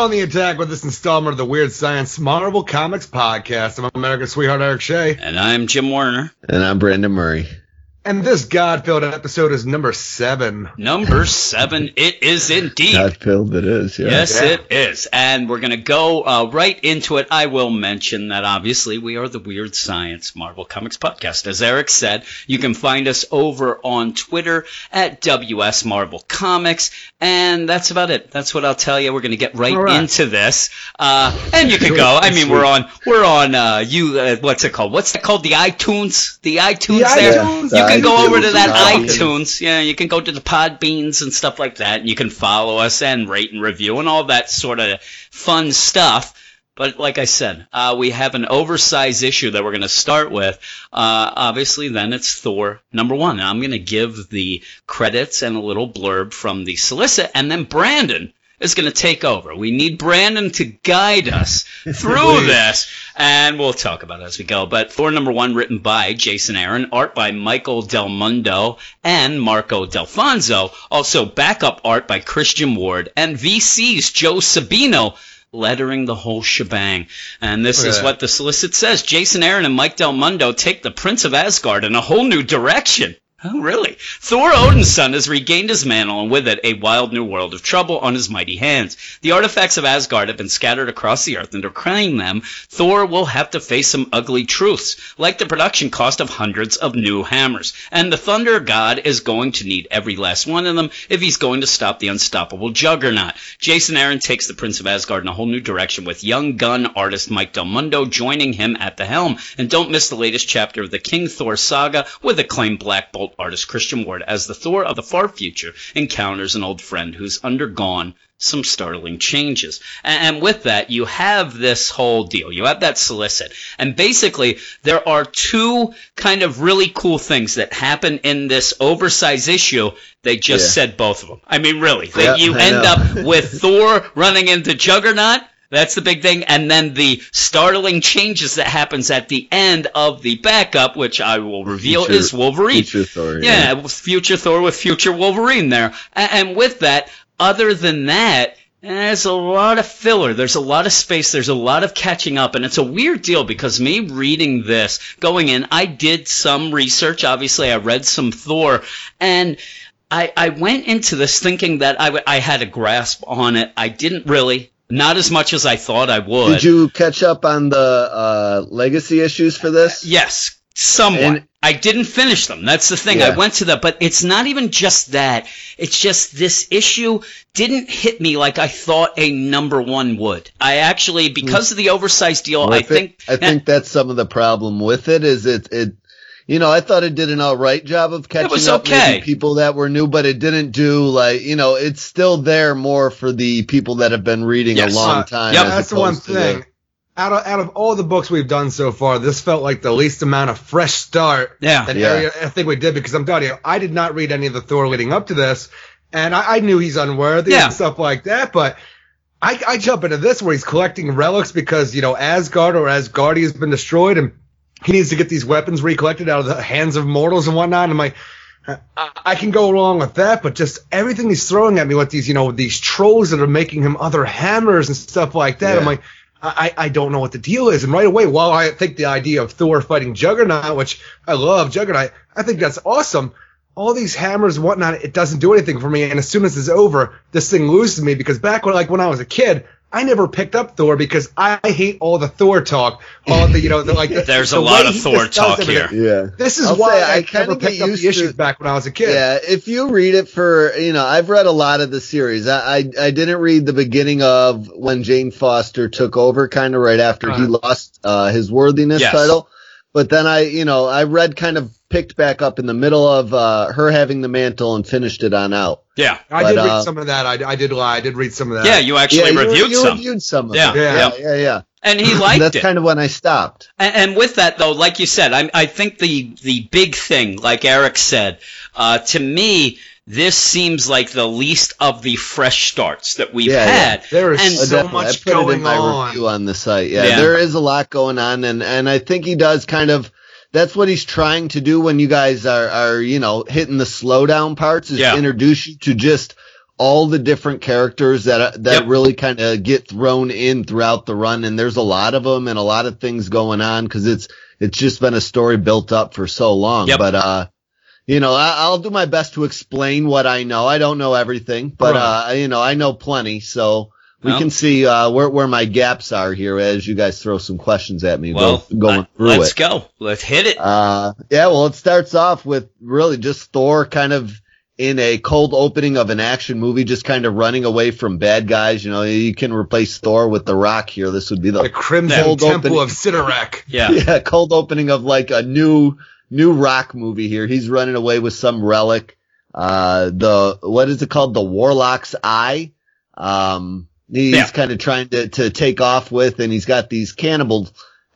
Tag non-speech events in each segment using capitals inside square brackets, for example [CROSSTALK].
Back on the attack with this installment of the Weird Science Marvel Comics podcast. I'm America's sweetheart Eric Shea. And I'm Jim Warner. And I'm Brandon Murray. And this God-filled episode is number seven. Number seven, it is indeed. God-filled it is, yeah. Yes, Yeah. it is. And we're going to go uh, right into it. I will mention that obviously we are the Weird Science Marvel Comics Podcast. As Eric said, you can find us over on Twitter at WS Marvel Comics. And that's about it. That's what I'll tell you. We're going to get right, All right. into this. Uh, and you can go. I mean, we're on, we're on, uh, you, uh, what's it called? What's that called? The iTunes? The iTunes The there? iTunes? You can go over to that iTunes. Yeah, you can go to the Podbeans and stuff like that, and you can follow us and rate and review and all that sort of fun stuff. But like I said, uh, we have an oversized issue that we're going to start with. Uh, obviously, then it's Thor number one. And I'm going to give the credits and a little blurb from the solicit, and then Brandon is going to take over. We need Brandon to guide us [LAUGHS] through this, and we'll talk about it as we go. But Thor number one, written by Jason Aaron, art by Michael Del Mundo and Marco D'Alfonso. Also, backup art by Christian Ward and VC's Joe Sabino. Lettering the whole shebang. And this is what the solicit says. Jason Aaron and Mike Del Mundo take the Prince of Asgard in a whole new direction. Oh, really? Thor Odinson has regained his mantle and with it a wild new world of trouble on his mighty hands. The artifacts of Asgard have been scattered across the earth and claim them, Thor will have to face some ugly truths, like the production cost of hundreds of new hammers. And the Thunder God is going to need every last one of them if he's going to stop the unstoppable juggernaut. Jason Aaron takes the Prince of Asgard in a whole new direction with young gun artist Mike Del Mundo joining him at the helm. And don't miss the latest chapter of the King Thor saga with acclaimed Black Bolt artist Christian Ward as the Thor of the far future encounters an old friend who's undergone some startling changes. And, with that, you have this whole deal. You have that solicit. And basically, there are two kind of really cool things that happen in this oversized issue. They just Yeah. said both of them. I mean, really. Yeah, you I end know. up with Thor running into Juggernaut. That's the big thing. And then the startling changes that happens at the end of the backup, which I will reveal Future- is Wolverine. Future Thor. Yeah, with future Thor with future Wolverine there. And with that, other than that, there's a lot of filler. There's a lot of space. There's a lot of catching up. And it's a weird deal because me reading this, going in, I did some research. Obviously, I read some Thor. And I, I went into this thinking that I, w- I had a grasp on it. I didn't really. Not as much as I thought I would. Did you catch up on the uh, legacy issues for this? Yes, somewhat. And- I didn't finish them. That's the thing. Yeah. I went to the, but it's not even just that. It's just this issue didn't hit me like I thought a number one would. I actually, because of the oversized deal, Well, I thi- think. I think that's some of the problem with it. Is it it. You know, I thought it did an all right job of catching up okay. maybe people that were new, but it didn't do like you know, it's still there more for the people that have been reading Yes. a long Uh, time. Yep. as That's the one opposed to thing. Out of out of all the books we've done so far, this felt like the least amount of fresh start Yeah. that Yeah. area I think we did because I'm telling you, I did not read any of the Thor leading up to this, and I, I knew he's unworthy Yeah. and stuff like that, but. I, I jump into this where he's collecting relics because you know Asgard or Asgardia has been destroyed and he needs to get these weapons recollected out of the hands of mortals and whatnot. And I'm like, I, I can go along with that, but just everything he's throwing at me with these, you know, these trolls that are making him other hammers and stuff like that. I'm like, I, I don't know what the deal is. And right away, while I think the idea of Thor fighting Juggernaut, which I love Juggernaut, I think that's awesome. All these hammers and whatnot, it doesn't do anything for me. And as soon as it's over, this thing loses me because back when, like, when I was a kid, I never picked up Thor because I hate all the Thor talk. All the, you know, the, like, [LAUGHS] the, There's a lot of Thor talk everything. here. Yeah. This is I'll why I, I never kinda get picked up used the issues to- back when I was a kid. Yeah, if you read it for, you know, I've read a lot of the series. I I, I didn't read the beginning of when Jane Foster took over, kind of right after he Uh-huh. lost uh, his worthiness Yes. title. But then I, you know, I read kind of picked back up in the middle of uh, her having the mantle and finished it on out. Yeah. I But, did read uh, some of that. I, I did lie. I did read some of that. Yeah, you actually yeah, you, reviewed you some. reviewed some of Yeah. it. Yeah. yeah, yeah, yeah. and he [CLEARS THROAT] liked That's it. That's kind of when I stopped. And, and with that, though, like you said, I, I think the the big thing, like Eric said, uh, to me, this seems like the least of the fresh starts that we've Yeah, yeah. had. There is And- so definitely. much I put it in going my on. review on the site. Yeah, Yeah. there is a lot going on, and and I think he does kind of. That's what he's trying to do when you guys are are you know hitting the slowdown parts is Yeah. introduce you to just all the different characters that uh, that Yep. really kind of get thrown in throughout the run, and there's a lot of them and a lot of things going on because it's it's just been a story built up for so long. Yep. But uh, you know, I, I'll do my best to explain what I know. I don't know everything, but uh, you know, I know plenty, so. We Well. can see uh, where where my gaps are here as you guys throw some questions at me. Well, go, going uh, through let's it. go. Let's hit it. Uh, yeah, well, it starts off with really just Thor kind of in a cold opening of an action movie, just kind of running away from bad guys. You know, you can replace Thor with The Rock here. This would be the, The Crimson Cold Temple opening. of Cyttorak. [LAUGHS] yeah. [LAUGHS] yeah, cold opening of like a new, new Rock movie here. He's running away with some relic. Uh, the, what is it called? The Warlock's Eye. Um, he's Yeah. kind of trying to, to take off with, and he's got these cannibal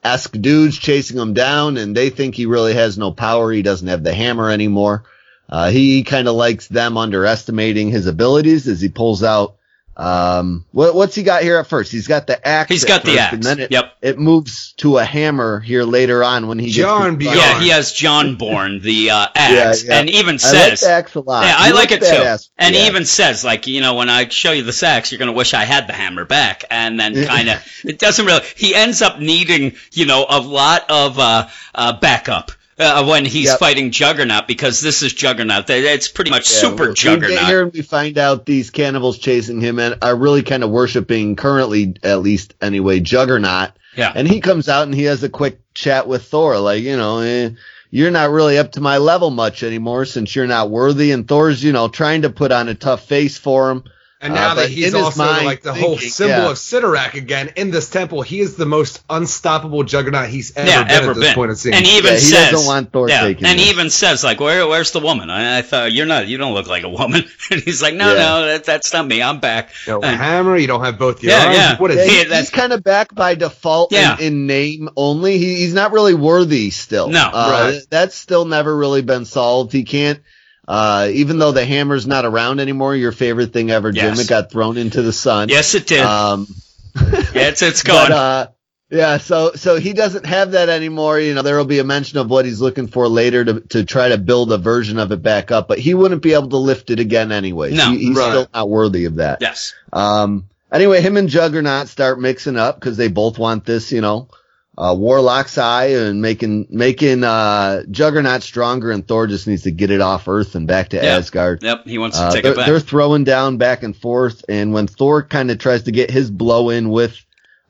esque dudes chasing him down, and they think he really has no power. He doesn't have the hammer anymore. Uh, he kind of likes them underestimating his abilities as he pulls out. Um, what, what's he got here at first? He's got the axe. He's got the first, axe. and then it, Yep. it moves to a hammer here later on when he John gets. Beyond. Yeah, he has Jarnbjorn, the uh, [LAUGHS] axe, Yeah, yeah. and even I like says, the axe a lot. Yeah, I He like it too. badass. And he even says, like, you know, when I show you the axe, you're going to wish I had the hammer back. And then kind of, it doesn't really, he ends up needing, you know, a lot of uh, uh, backup. Uh, when he's Yep. fighting Juggernaut, because this is Juggernaut. It's pretty much Yeah, super we- We Juggernaut. get here and we find out these cannibals chasing him and are really kind of worshiping currently, at least anyway, Juggernaut. Yeah. And he comes out and he has a quick chat with Thor, like, you know, eh, you're not really up to my level much anymore since you're not worthy. And Thor's, you know, trying to put on a tough face for him. And Uh, now that he's also mind like the whole symbol yeah. of Cyttorak again in this temple, he is the most unstoppable juggernaut he's ever yeah, been ever at this been. point of seeing. and he even Yeah, he says, doesn't want Thor yeah, taking and he even says, like, where, where's the woman? I, I thought you're not, you don't look like a woman. [LAUGHS] and he's like, no, Yeah. no, that, that's not me. I'm back. you know, Uh, hammer, you don't have both your Yeah, arms. yeah. What is Yeah, Yeah, he- it? that's- he's kind of back by default Yeah. in, in name only. He, he's not really worthy still. No. uh, Right. That's still never really been solved. He can't, uh, even though the hammer's not around anymore, your favorite thing ever, Jim, it got thrown into the sun. Yes, it did. Um, [LAUGHS] yeah, it's, it's [LAUGHS] but, gone. uh, yeah, so, so he doesn't have that anymore. You know, there will be a mention of what he's looking for later to, to try to build a version of it back up, but he wouldn't be able to lift it again anyway. No. he, he's Right. still not worthy of that. yes. Um, anyway, him and Juggernaut start mixing up because they both want this, you know, uh, Warlock's eye and making, making, uh, Juggernaut stronger and Thor just needs to get it off Earth and back to Yeah. Asgard. Yep, he wants to Uh, take they're, it back. they're throwing down back and forth. And when Thor kind of tries to get his blow in with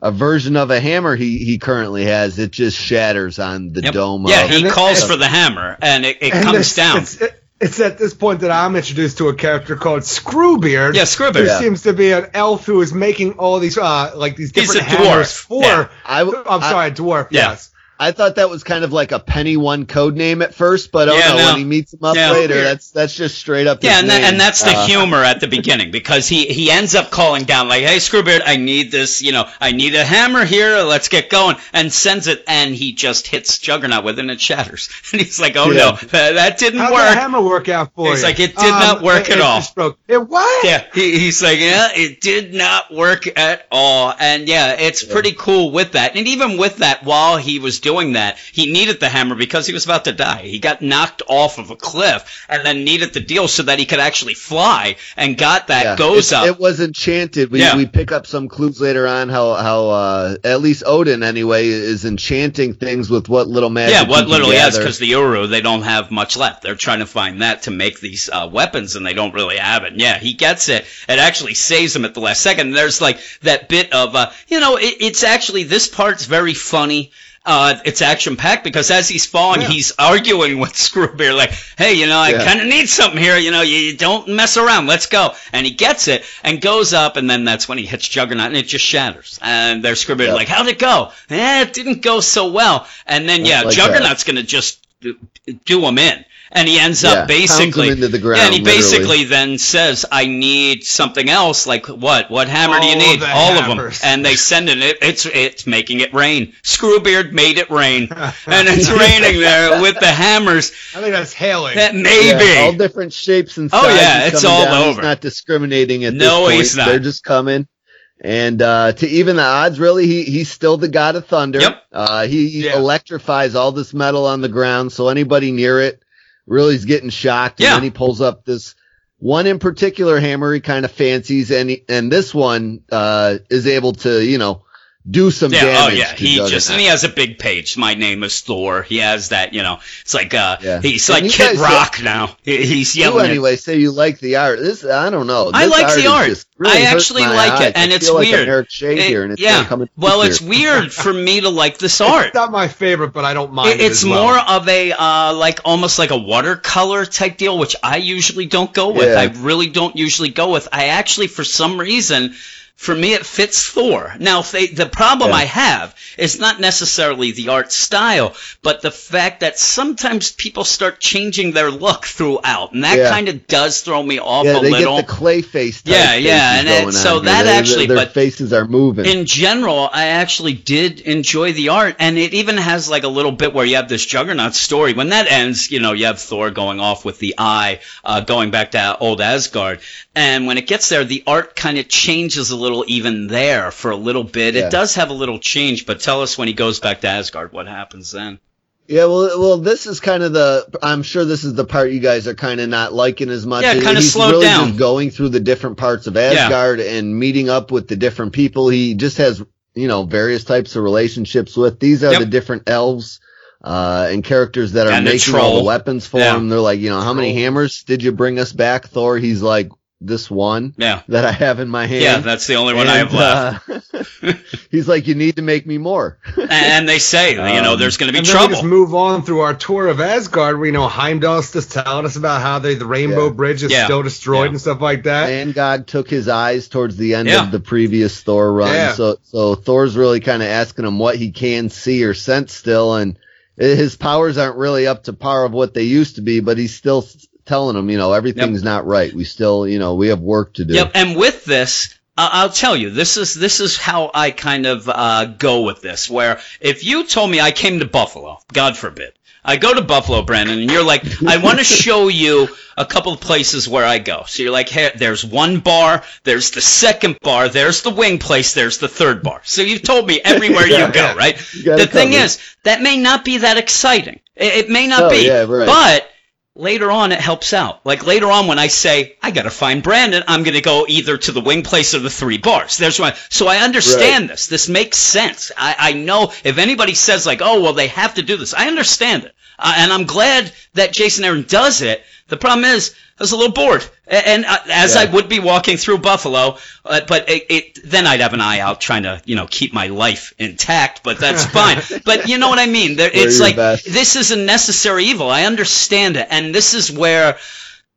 a version of a hammer he, he currently has, it just shatters on the Yep. dome. Yeah, of, he And it- calls for the hammer, and it, it And comes it's- down. It's, it- it's at this point that I'm introduced to a character called Screwbeard. Yeah, Screwbeard. Who Yeah. seems to be an elf who is making all these, uh, like these He's different a hammers dwarf. for. Yeah. I, w- I'm I- sorry, a dwarf. Yeah. Yes. I thought that was kind of like a penny one code name at first, but oh Yeah, no, no. when he meets him up Yeah. later, that's that's just straight up. Yeah, his and, that, and that's the Uh, humor at the beginning because he, he ends up calling down like, "Hey, Screwbeard, I need this. You know, I need a hammer here. Let's get going." And sends it, and he just hits Juggernaut with it, and it shatters. [LAUGHS] And he's like, "Oh Yeah. no, that, that didn't How'd work." the hammer work out for He's you? like, "It did not work at it all." just broke. It what? Yeah, he, he's like, yeah, it did not work at all. And yeah, it's pretty cool with that. And even with that, while he was doing that, he needed the hammer because he was about to die. He got knocked off of a cliff and then needed the deal so that he could actually fly and got that yeah, goes it, up. It was enchanted. We Yeah. we pick up some clues later on how how uh, at least Odin anyway is enchanting things with what little magic. yeah, what little he has, because the Uru, they don't have much left. They're trying to find that to make these uh, weapons, and they don't really have it. Yeah, he gets it. It actually saves him at the last second. There's like that bit of, uh, you know, it, it's actually, this part's very funny. Uh, it's action packed because as he's falling, Yeah. he's arguing with [LAUGHS] Screwbeard, like, "Hey, you know, I Yeah. kind of need something here. You know, you, you don't mess around. Let's go." And he gets it and goes up, and then that's when he hits Juggernaut, and it just shatters. And there's Screwbeard, Yeah. like, "How'd it go?" Eh, it didn't go so well. And then yeah, Like. Juggernaut's gonna just do- do him in. And he ends Yeah, up pounds him basically into the yeah, and he literally. basically then says, "I need something else. Like what? What hammer do you need? the All hammers. of them." And they send it. it. It's it's making it rain. Screwbeard made it rain, [LAUGHS] and it's raining there with the hammers. I think that's hailing. That maybe. Yeah, all different shapes and sizes. Oh, yeah, it's all down. over. He's not discriminating at No, this point. he's not. They're just coming. And uh, to even the odds, really, he he's still the god of thunder. Yep. Uh, he Yeah. electrifies all this metal on the ground, so anybody near it really is getting shocked. Yeah. And then he pulls up this one in particular hammer he kind of fancies, and he, and this one uh, is able to you know do some Yeah, damage. oh yeah, to he Juggernaut. just and he has a big page. My name is Thor. He has that, you know. It's like uh, Yeah. he's And like Kid guys- Rock now. He's You yelling. at- anyway say you like the art. This I don't know. I This like the art. really I actually like eyes. it, and I it's feel like I'm weird. Eric Shea It- here, and it's yeah. gonna come well, here. it's weird for me to like this art. It's not my favorite, but I don't mind. It- it it's as well. more of a uh, like almost like a watercolor type deal, which I usually don't go with. Yeah. I really don't usually go with. I actually, for some reason, for me, it fits Thor. Now, they, the problem Yeah. I have is not necessarily the art style, but the fact that sometimes people start changing their look throughout, and that Yeah. kind of does throw me off yeah, a they little. get the clay face. Yeah, yeah, and so that They- actually- their but faces are moving. in general, I actually did enjoy the art, and it even has like a little bit where you have this Juggernaut story. When that ends, you know, you have Thor going off with the eye, uh, going back to old Asgard, and when it gets there, the art kind of changes a little even there for a little bit. Yeah. It does have a little change, but tell us when he goes back to Asgard, what happens then? Yeah, well, well, this is kind of the. I'm sure this is the part you guys are kind of not liking as much. Yeah, kinda He's slowed really down. Just going through the different parts of Asgard and meeting up with the different people. He just has, you know, various types of relationships with. These are Yep. the different elves. Uh, and characters that are And making all the weapons for Yeah. him. They're like, you know, how many hammers did you bring us back, Thor? He's like, this one Yeah. that I have in my hand. Yeah, that's the only one I have left. left. uh, [LAUGHS] he's like, you need to make me more. and they say, you know, Um, there's going to be And then we trouble. just move on through our tour of Asgard. where, you know Heimdall's just telling us about how they, the Rainbow Yeah. Bridge is Yeah. still destroyed Yeah. and stuff like that. And God took his eyes towards the end Yeah. of the previous Thor run. Yeah. So, so Thor's really kind of asking him what he can see or sense still. And his powers aren't really up to par of what they used to be, but he's still s- telling them, you know, everything's not right. We still, you know, we have work to do. Yep, and with this, I- I'll tell you, this is this is how I kind of uh, go with this. Where if you told me I came to Buffalo, God forbid, I go to Buffalo, Brandon, and you're like, I want to [LAUGHS] show you a couple of places where I go. So you're like, hey, there's one bar, there's the second bar, there's the wing place, there's the third bar. So you've told me [LAUGHS] everywhere Yeah, you go, right? got The thing covered. is, that may not be that exciting. It, it may not Oh, be, yeah, right. but later on it helps out. Like later on when I say I gotta find Brandon, I'm gonna go either to the wing place or the three bars. There's one. So I understand this. This makes sense. I, I know if anybody says like, oh well, they have to do this. I understand it, uh, and I'm glad that Jason Aaron does it. The problem is I was a little bored, A- and uh, as Yeah. I would be walking through Buffalo, uh, but it, it then I'd have an eye out trying to you know keep my life intact. But that's [LAUGHS] fine. but you know what I mean? There, it's like best. this is a necessary evil. I understand it, and this is where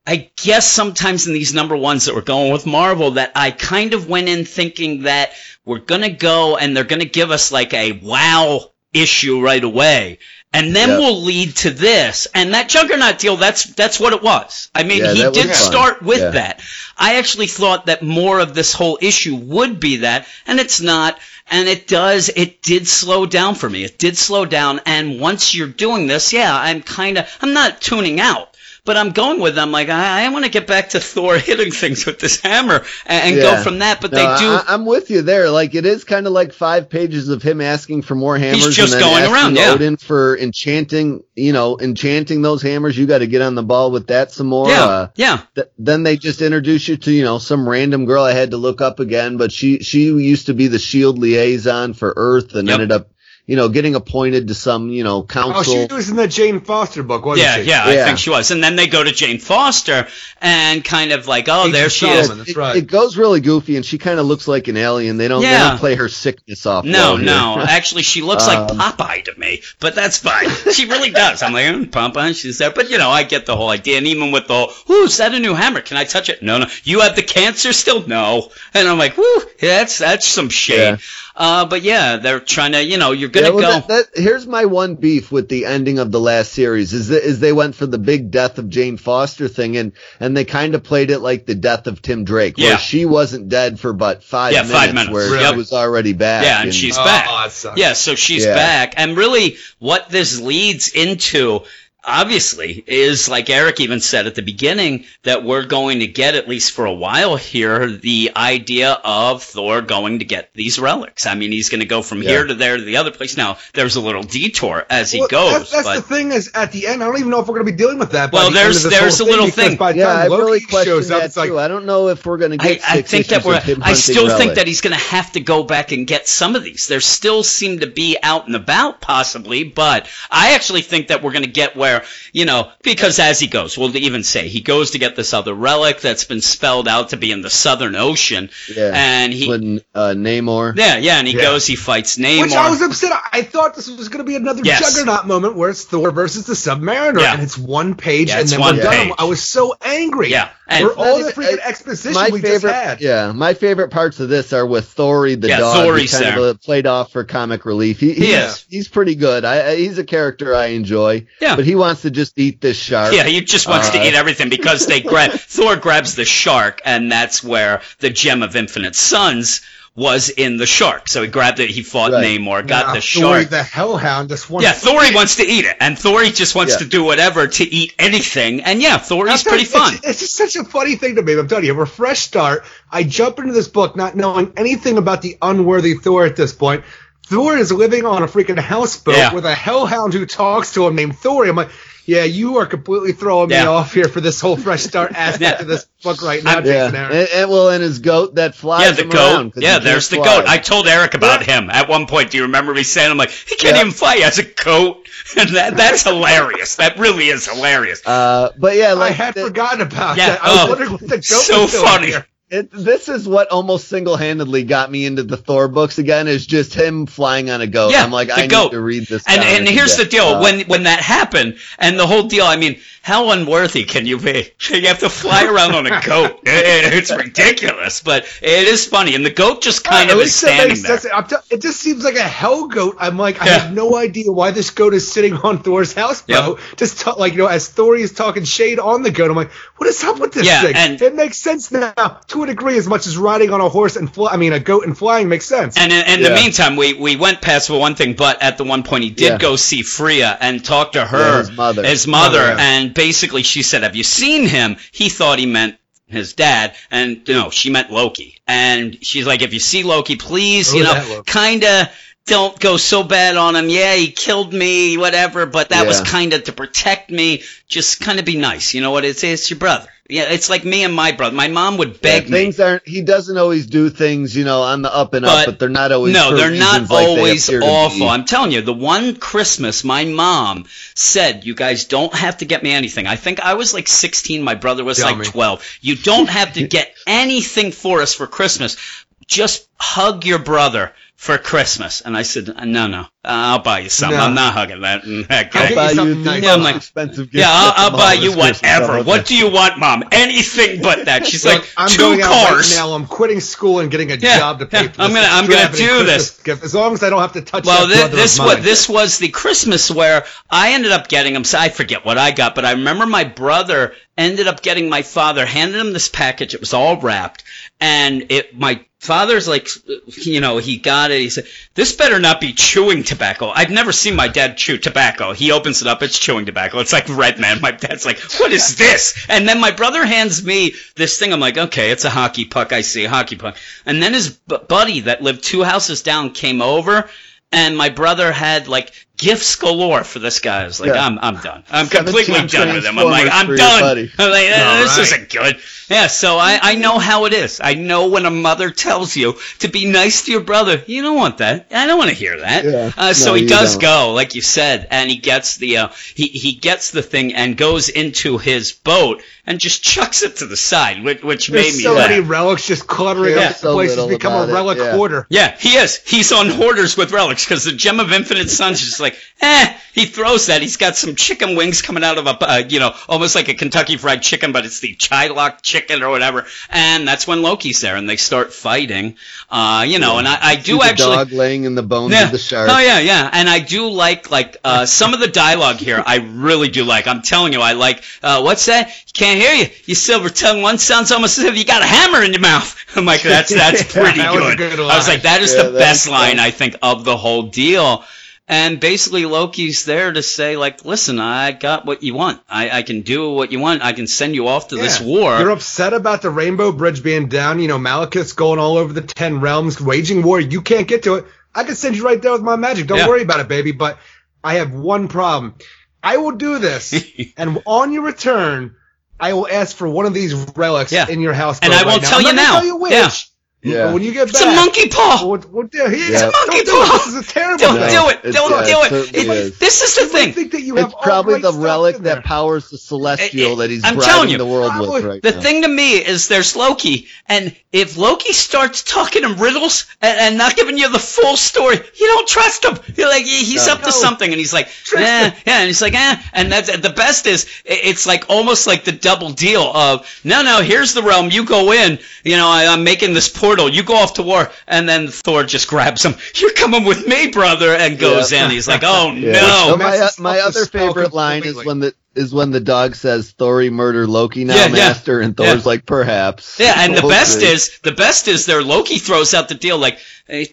I guess sometimes in these number ones that we're going with Marvel, that I kind of went in thinking that we're gonna go and they're gonna give us like a wow issue right away. And then Yep. we'll lead to this. And that Juggernaut deal, that's that's what it was. I mean, Yeah, he did start with Yeah. that. I actually thought that more of this whole issue would be that, and it's not. And it does, it did slow down for me. It did slow down. And once you're doing this, yeah, I'm kind of, I'm not tuning out. But I'm going with them. Like I, I want to get back to Thor [LAUGHS] hitting things with this hammer and, and go from that. But No, they do. I, I'm with you there. Like it is kind of like five pages of him asking for more hammers. He's just and then going around, yeah. Odin for enchanting, you know, enchanting those hammers. You got to get on the ball with that some more. yeah, Uh, yeah. th- then they just introduce you to you know some random girl I had to look up again, but she she used to be the Shield liaison for Earth and Yep. ended up you know getting appointed to some you know council. Oh, she was in the Jane Foster book, wasn't Yeah, she? yeah, I think she was. And then they go to Jane Foster and kind of like, oh, Agent there she Solomon. is. That's it, right. it goes really goofy, and she kind of looks like an alien. They don't, they don't play her sickness off. No, well no. [LAUGHS] Actually, she looks like Um, Popeye to me, but that's fine. She really does. I'm like, mm, Popeye, she's there. But, you know, I get the whole idea. And even with the whole, ooh, is that a new hammer? Can I touch it? No, no. You have the cancer still? No. And I'm like, whoo, yeah, that's, that's some shade. Yeah. Uh, but yeah, they're trying to, you know, you're going Yeah, to well, go. that, that, here's my one beef with the ending of the last series is that is they went for the big death of Jane Foster thing and and they kind of played it like the death of Tim Drake, Yeah. where she wasn't dead for but five Yeah, minutes, five minutes. where Really? she was already back. Yeah, and she's Oh, back. that sucks. Yeah, so she's Yeah. back. And really, what this leads into, obviously is like Eric even said at the beginning that we're going to get at least for a while here the idea of Thor going to get these relics. I mean, he's going to go from Yeah. here to there to the other place. Now there's a little detour as he goes, That's, that's but the thing is at the end, I don't even know if we're going to be dealing with that. Well, the there's- of there's whole a little thing. By the Yeah, time I really question shows up, that it's like too. I don't know if we're going to I, get I six think that we're. I hunting still think that he's going to have to go back and get some of these. There still seem to be out and about, possibly, but I actually think that we're going to get where you know because as he goes, we'll even say he goes to get this other relic that's been spelled out to be in the Southern Ocean, Yeah. and he. when uh, Namor. yeah, yeah, and he Yeah. goes, he fights Namor. Which I was upset. I thought this was going to be another Yes. Juggernaut moment where it's Thor versus the Submariner, Yeah. and it's one page, Yeah, and it's then one we're done. page. I was so angry. Yeah, and- for all the freaking exposition my we favorite, just had. yeah, my favorite parts of this are with Thori the Yeah, dog. Thori's He's kind of played off for comic relief. He, He he's, is. He's pretty good. I, I, he's a character I enjoy. Yeah. But he wants to just eat this shark. Yeah, he just wants to Uh, eat everything because they grab [LAUGHS] Thor grabs the shark, and that's where the gem of infinite suns was in the shark. So he grabbed it. He fought Right. Namor, got Now, the Thor, shark. the Hellhound, just wants Yeah, Thor wants to eat it, and Thor just wants Yeah. to do whatever to eat anything. And yeah, Thor is That's pretty it's- fun. It's, just such a funny thing to me. I'm telling you, a fresh start. I jump into this book not knowing anything about the unworthy Thor at this point. Thor is living on a freaking houseboat Yeah. with a hellhound who talks to him named Thori. I'm like, yeah, you are completely throwing Yeah. me off here for this whole fresh start [LAUGHS] aspect Yeah. of this book right now, I'm- Yeah. Aaron. And, and well, and his goat that flies Yeah, the him around Yeah, there's the can't goat. I told Eric about Yeah. him at one point. Do you remember me saying, "I'm like, he can't Yeah. even fly. He has a goat." [LAUGHS] and that that's hilarious. That really is hilarious. Uh, but yeah, like, I had the- forgotten about Yeah, that. I was oh, wondering what the goat so was doing funny. here. It, this is what almost single-handedly got me into the Thor books again. Is just him flying on a goat. Yeah, I'm like, I goat. need to read this. And and here's the deal: Uh, when when that happened, and the whole deal. I mean, how unworthy can you be? [LAUGHS] You have to fly around on a goat. [LAUGHS] It- it's ridiculous, but it is funny. And the goat just kind of is standing there. tell- it just seems like a hell goat. I'm like, I have no idea why this goat is sitting on Thor's house. houseboat. Just ta- like you know, as Thor is talking shade on the goat, I'm like, what is up with this Yeah, thing? and- it makes sense now to a degree, as much as riding on a horse and fly. I mean, a goat and flying makes sense. And in, in Yeah. the meantime, we, we went past for one thing, but at the one point he did Yeah. go see Freya and talk to her, Yeah, his mother. his mother, Oh, yeah. and basically she said, "Have you seen him?" He thought he meant his dad, and no, she meant Loki. And she's like, "If you see Loki, please, Oh, you know, kind of." Don't go so bad on him. Yeah, he killed me, whatever, but that was kind of to protect me. Just kind of be nice. You know what? It's, it's your brother. Yeah, it's like me and my brother. My mom would yeah, beg me. things aren't. He doesn't always do things, you know, on the up and But- up, but they're not always. No, they're not reasons like they always appear to awful. I'm telling you, the one Christmas my mom said, "You guys don't have to get me anything." I think I was like 16, my brother was Dummy. like 12. You don't have to get anything for us for Christmas. Just hug your brother for Christmas. And I said, "No, no, I'll buy you something. No. I'm not hugging that." that I'll guy." get I'll buy you you something the nice. Yeah, I'm like, expensive gift. Yeah, I'll, I'll buy you this Christmas. How whatever. about What do you want, mom? Anything but that. She's Look, like, I'm two going out cars. right now. I'm quitting school and getting a Yeah, job to pay yeah, for I'm this gonna- I'm gonna extravagant do this. Gift, as long as I don't have to touch Well, that thi- this of was mine. this was the Christmas where I ended up getting him. So I forget what I got, but I remember my brother ended up getting my father handed him this package. It was all wrapped, and it my father's like, you know, he got it. He said, "This better not be chewing tobacco." I've never seen my dad chew tobacco. He opens it up, it's chewing tobacco. It's like Red Man. My dad's like, "What is this?" And then my brother hands me this thing. I'm like, "Okay, it's a hockey puck. I see a hockey puck." And then his bu- buddy that lived two houses down came over and my brother had like gifts galore for this guy. I was like, Yeah. I'm, I'm done. I'm completely done with him. I'm like, I'm done. [LAUGHS] I'm like, eh, this right. isn't good. Yeah, so I, I know how it is. I know when a mother tells you to be nice to your brother. You don't want that. I don't want to hear that. Yeah. Uh, so No, he does don't. go, like you said, and he gets the uh, he he gets the thing and goes into his boat and just chucks it to the side, which, which made me so laugh. many relics just cluttering Yeah, up the so place. It's little become a about it, relic yeah. hoarder. Yeah, he is. He's on hoarders with relics because the gem of infinite sun's just like, eh. He throws that. He's got some chicken wings coming out of a, uh, you know, almost like a Kentucky Fried Chicken, but it's the Chilok chicken or whatever. And that's when Loki's there, and they start fighting. Uh, you know, and I, I do the actually. dog laying in the bones Yeah. of the shark. Oh yeah, yeah, and I do like like uh, some of the dialogue here. I really do like. I'm telling you, I like. Uh, what's that? Can't hear you. You silver tongue. One sounds almost as if you got a hammer in your mouth. [LAUGHS] I'm like, that's that's Yeah, [LAUGHS] pretty that was a good. good I was like, that is Yeah, the best line. I think of the whole deal. And basically, Loki's there to say, like, listen, I got what you want. I, I can do what you want. I can send you off to this war. You're upset about the Rainbow Bridge being down. You know, Malekith's going all over the Ten Realms, waging war. You can't get to it. I can send you right there with my magic. Don't Yeah. worry about it, baby. But I have one problem. I will do this, [LAUGHS] and on your return, I will ask for one of these relics Yeah. in your house. And I won't tell I'm you now. Tell you which. Yeah. Yeah. When you get it's back, a monkey paw. We'll, we'll yeah, It's a don't monkey do it. paw. This is a terrible Don't No, do it. Don't yeah, do it it. It- is. this is the I thing. think that you have It's all probably the relic in there. that powers the celestial It- it- that he's I'm telling you, the world probably with right The now. thing to me is there's Loki, and if Loki starts talking in riddles and, and not giving you the full story, you don't trust him. You're like he's No. up to No. something, and he's like, Trust eh, yeah, and he's like, eh, and that's the best is it's like almost like the double deal of no, no, here's the realm, you go in, you know, I, I'm making this portal, you go off to war, and then Thor just grabs him, [LAUGHS] you're coming with me, brother, and goes Yeah. in. He's like, oh [LAUGHS] Yeah. no, So my uh, Messes my other favorite line is when the is when the dog says Thori murder Loki now, Yeah, yeah. Master, and Thor's Yeah. like perhaps. Yeah, and the [LAUGHS] best is the best is there. Loki throws out the deal like, hey,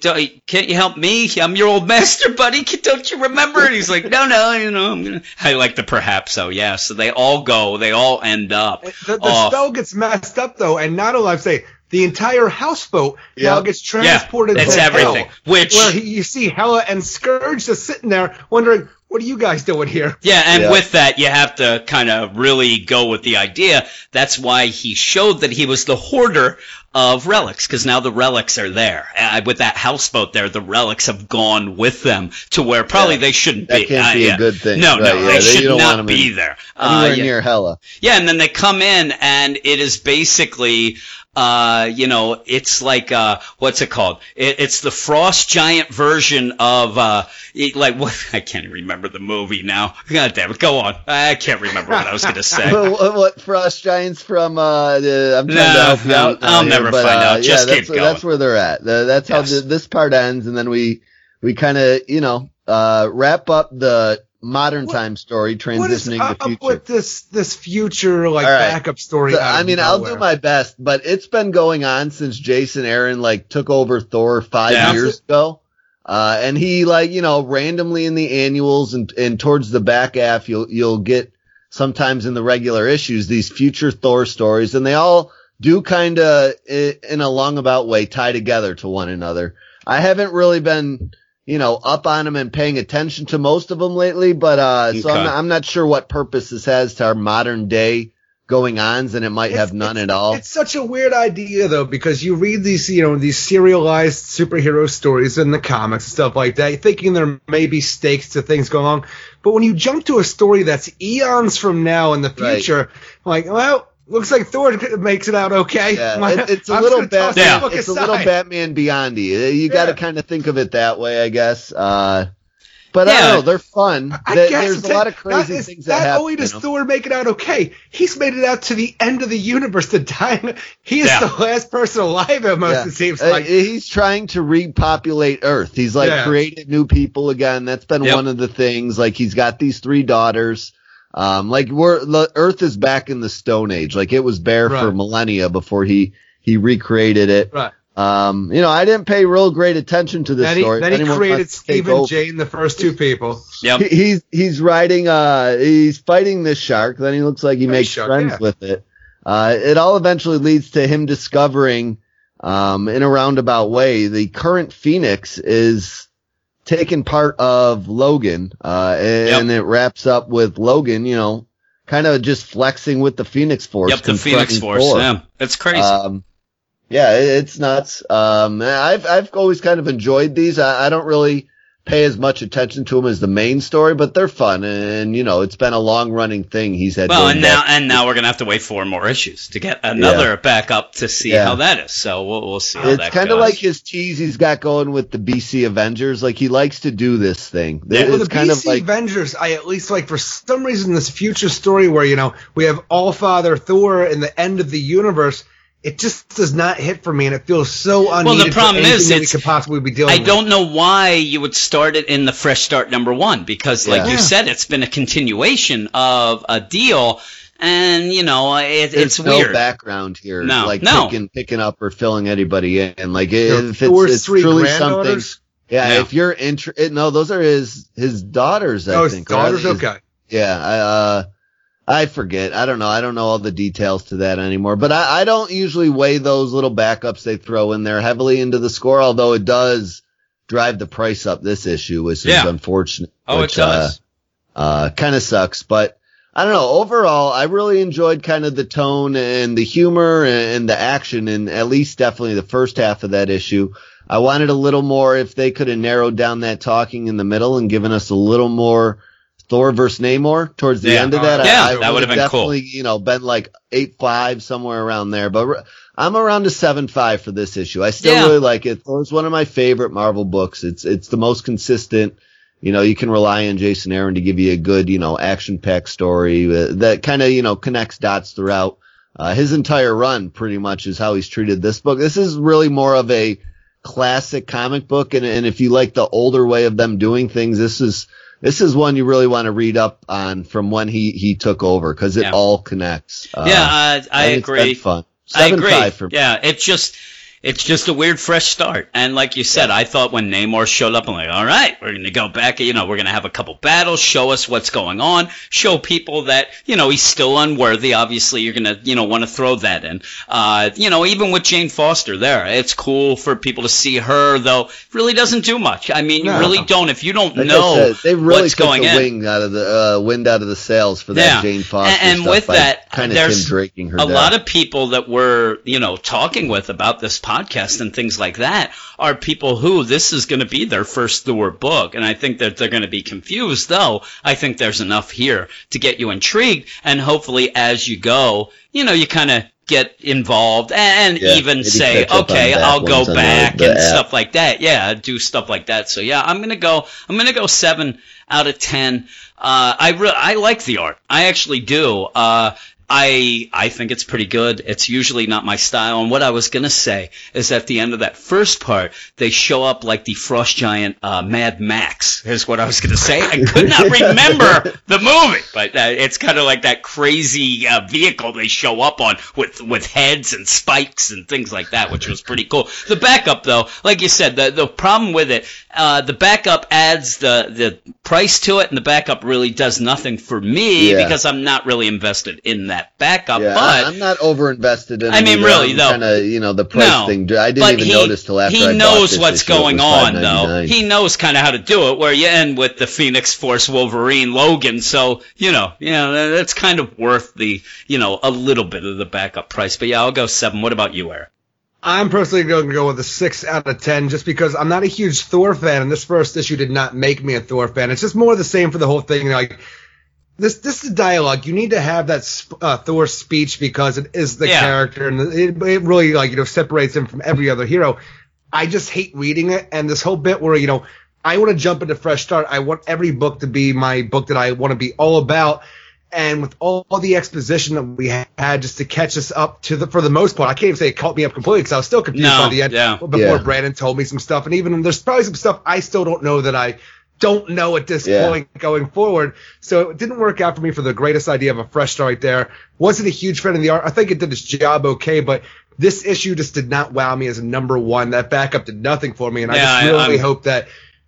"Can't you help me? I'm your old master, buddy. Don't you remember?" And he's like, "No, no, you know, I'm gonna." I like the perhaps so. Yeah, so they all go. They all end up. The, the spell gets messed up though, and not only I'm saying the entire houseboat now Yeah. gets Yeah, transported. that's to everything. Hell, Which where he, you see Hela and Skurge just sitting there wondering, "What are you guys doing here?" Yeah, and Yeah. with that, you have to kind of really go with the idea. That's why he showed that he was the hoarder of relics, because now the relics are there. Uh, with that houseboat there, the relics have gone with them to where probably Yeah. they shouldn't That be. can't Uh, be a good thing. No, Right, no, yeah, they they- should don't want be in- there. anywhere Uh, yeah. near Hela. Yeah, and then they come in, and it is basically, uh, you know, it's like, uh, what's it called? It, it's the Frost Giant version of, uh, it- like, what? [LAUGHS] I can't even remember the movie now. God damn it, go on. I can't remember what I was going to say. [LAUGHS] what, what frost giants from? Uh, the, I'm trying no, to help you no, out. I'll here, never but, find uh, out. Just yeah, keep that's, That's where they're at. Uh, that's how Yes. the, this part ends, and then we we kind of you know uh, wrap up the modern What- time story, What is transitioning up to future. with this this future like All right. backup story? So, out I of mean, I'll do my best, but it's been going on since Jason Aaron like took over Thor five Yeah. years ago. Uh, and he like, you know, randomly in the annuals and, and towards the back half, you'll, you'll get sometimes in the regular issues, these future Thor stories and they all do kind of in a long about way tie together to one another. I haven't really been, you know, up on them and paying attention to most of them lately, but, uh, so I'm not, I'm not sure what purpose this has to our modern day going ons and it might It's- have none at all. It's such a weird idea though, because you read these, you know, these serialized superhero stories in the comics and stuff like that, thinking there may be stakes to things going on. But when you jump to a story that's eons from now in the Right. future, like, well, looks like Thor makes it out okay. Yeah, [LAUGHS] it, it's a I'm little just Batman. Yeah. the book It's a little Batman Beyondy. You got to Yeah. kind of think of it that way, I guess. Uh, but I don't know. They're fun. I There- guess There's a lot of crazy not, things that happen. not happen. only does you know? Thor make it out okay, he's made it out to the end of the universe to die. [LAUGHS] He is Yeah. the last person alive. Almost Yeah. it seems Uh, like. he's trying to repopulate Earth. He's like Yeah. created new people again. That's been Yep. one of the things. Like he's got these three daughters. Um, like we're the Earth is back in the Stone Age. Like it was bare for millennia before he he recreated it. Right. Um, you know, I didn't pay real great attention to this Then he, story. then he anyone created wants to take Steve and Jane, the first two people. Yep. He- he's he's riding uh he's fighting this shark then he looks like he Nice makes shark, friends yeah. with it uh it all eventually leads to him discovering um in a roundabout way the current phoenix is taking part of logan uh and it wraps up with logan you know kind of just flexing with the phoenix force Yep, the Phoenix Force. Thor. Yeah, it's crazy. Um, yeah, it- it's nuts. Um, I've I've always kind of enjoyed these. I, I don't really pay as much attention to them as the main story, but they're fun, and you know, it's been a long running thing. He's had. well, and now back- and now we're gonna have to wait four more issues to get another back up to see Yeah. how that is. So we'll we'll see how it's kind of like his tease he's got going with the BC Avengers. Like he likes to do this thing. Yeah. Well, the kind BC of like Avengers, I at least like for some reason this future story where you know we have All Father Thor and the end of the universe. It just does not hit for me, and it feels so unneeded. the problem for anything is that we it's- could possibly be dealing. I with. don't know why you would start it in the fresh start number one because, like Yeah. you said, it's been a continuation of a deal, and you know it, there's it's no weird. background here. No, like no. picking picking up or filling anybody in. Like if it's, Thor's it's three truly something. Yeah, Yeah. if you're interested, no, those are his his daughters. I Oh, his think. daughter's right? His- okay. Yeah, I, uh, I forget. I don't know. I don't know all the details to that anymore. But I, I don't usually weigh those little backups they throw in there heavily into the score, although it does drive the price up this issue, which is unfortunate. Oh, which, it does. Uh, uh, kind of sucks, but I don't know. Overall, I really enjoyed kind of the tone and the humor and the action and at least definitely the first half of that issue. I wanted a little more if they could have narrowed down that talking in the middle and given us a little more Thor versus Namor towards the Yeah. end of that. Uh, yeah, I, I that would've been cool. definitely, you know, been like eight five somewhere around there. But I'm around a seven five for this issue. I still Yeah. really like it. Thor's one of my favorite Marvel books. It's it's the most consistent. You know, you can rely on Jason Aaron to give you a good, you know, action packed story uh, that kind of, you know, connects dots throughout. Uh, his entire run pretty much is how he's treated this book. This is really more of a classic comic book. And, and if you like the older way of them doing things, this is, this is one you really want to read up on from when he, he took over because it Yeah. all connects. Uh, yeah, I, I and it's been agree. fun. I Seven agree. five for me. yeah, it's just it's just a weird fresh start. And like you said, I thought when Namor showed up, I'm like, all right, we're gonna go back. You know, we're gonna have a couple battles, show us what's going on, show people that you know he's still unworthy. Obviously, you're gonna you know want to throw that in. Uh, you know, even with Jane Foster there, it's cool for people to see her, though. Really doesn't do much. I mean, you No. really don't if you don't Like know said, they really what's going the in. wing out of the uh, wind out of the sails for that Yeah. Jane Foster And- and with that, kind of there's Draking her a down. lot of people that we're you know talking with about this podcast and things like that are people who this is going to be their first Thor book, and I think that they're going to be confused. Though I think there's enough here to get you intrigued, and hopefully as you go, you know, you kind of get involved and Yeah, even say, catch up on okay, I'll go the- back the and app. stuff like that. Yeah, do stuff like that. So yeah, I'm gonna go. I'm gonna go seven out of ten. Uh, I re- I like the art. I actually do. Uh, I I think it's pretty good. It's usually not my style. And what I was gonna say is at the end of that first part, they show up like the frost giant uh, Mad Max. Is what I was gonna say. I could not [LAUGHS] remember the movie, but uh, it's kind of like that crazy uh, vehicle they show up on with with heads and spikes and things like that, which was pretty cool. The backup, though, like you said, the the problem with it, uh, the backup adds the the price to it, and the backup really does nothing for me Yeah. because I'm not really invested in that backup. Yeah, but I, am not over invested in. I mean, really, um, though. kind of you know the price No, thing. I didn't but even he, notice till after he I knows this what's issue. Going on, though. He knows kind of how to do it. Where you end with the Phoenix Force Wolverine Logan, so you know, you know, that's kind of worth the, you know, a little bit of the backup price. But yeah, I'll go seven. What about you, Eric? I'm personally going to go with a six out of ten, just because I'm not a huge Thor fan, and this first issue did not make me a Thor fan. It's just more the same for the whole thing. Like this, this is dialogue. You need to have that sp- uh, Thor speech because it is the Yeah. character, and it, it really like you know separates him from every other hero. I just hate reading it, and this whole bit where you know I want to jump into fresh start. I want every book to be my book that I want to be all about. And with all, all the exposition that we had just to catch us up to the, for the most part, I can't even say it caught me up completely because I was still confused No, by the end yeah. before Yeah. Brandon told me some stuff. And even there's probably some stuff I still don't know that I don't know at this Yeah. point going forward. So it didn't work out for me for the greatest idea of a fresh start right there. Wasn't a huge fan of the art. I think it did its job okay, but this issue just did not wow me as a number one. That backup did nothing for me. And I just I- really I'm- hope that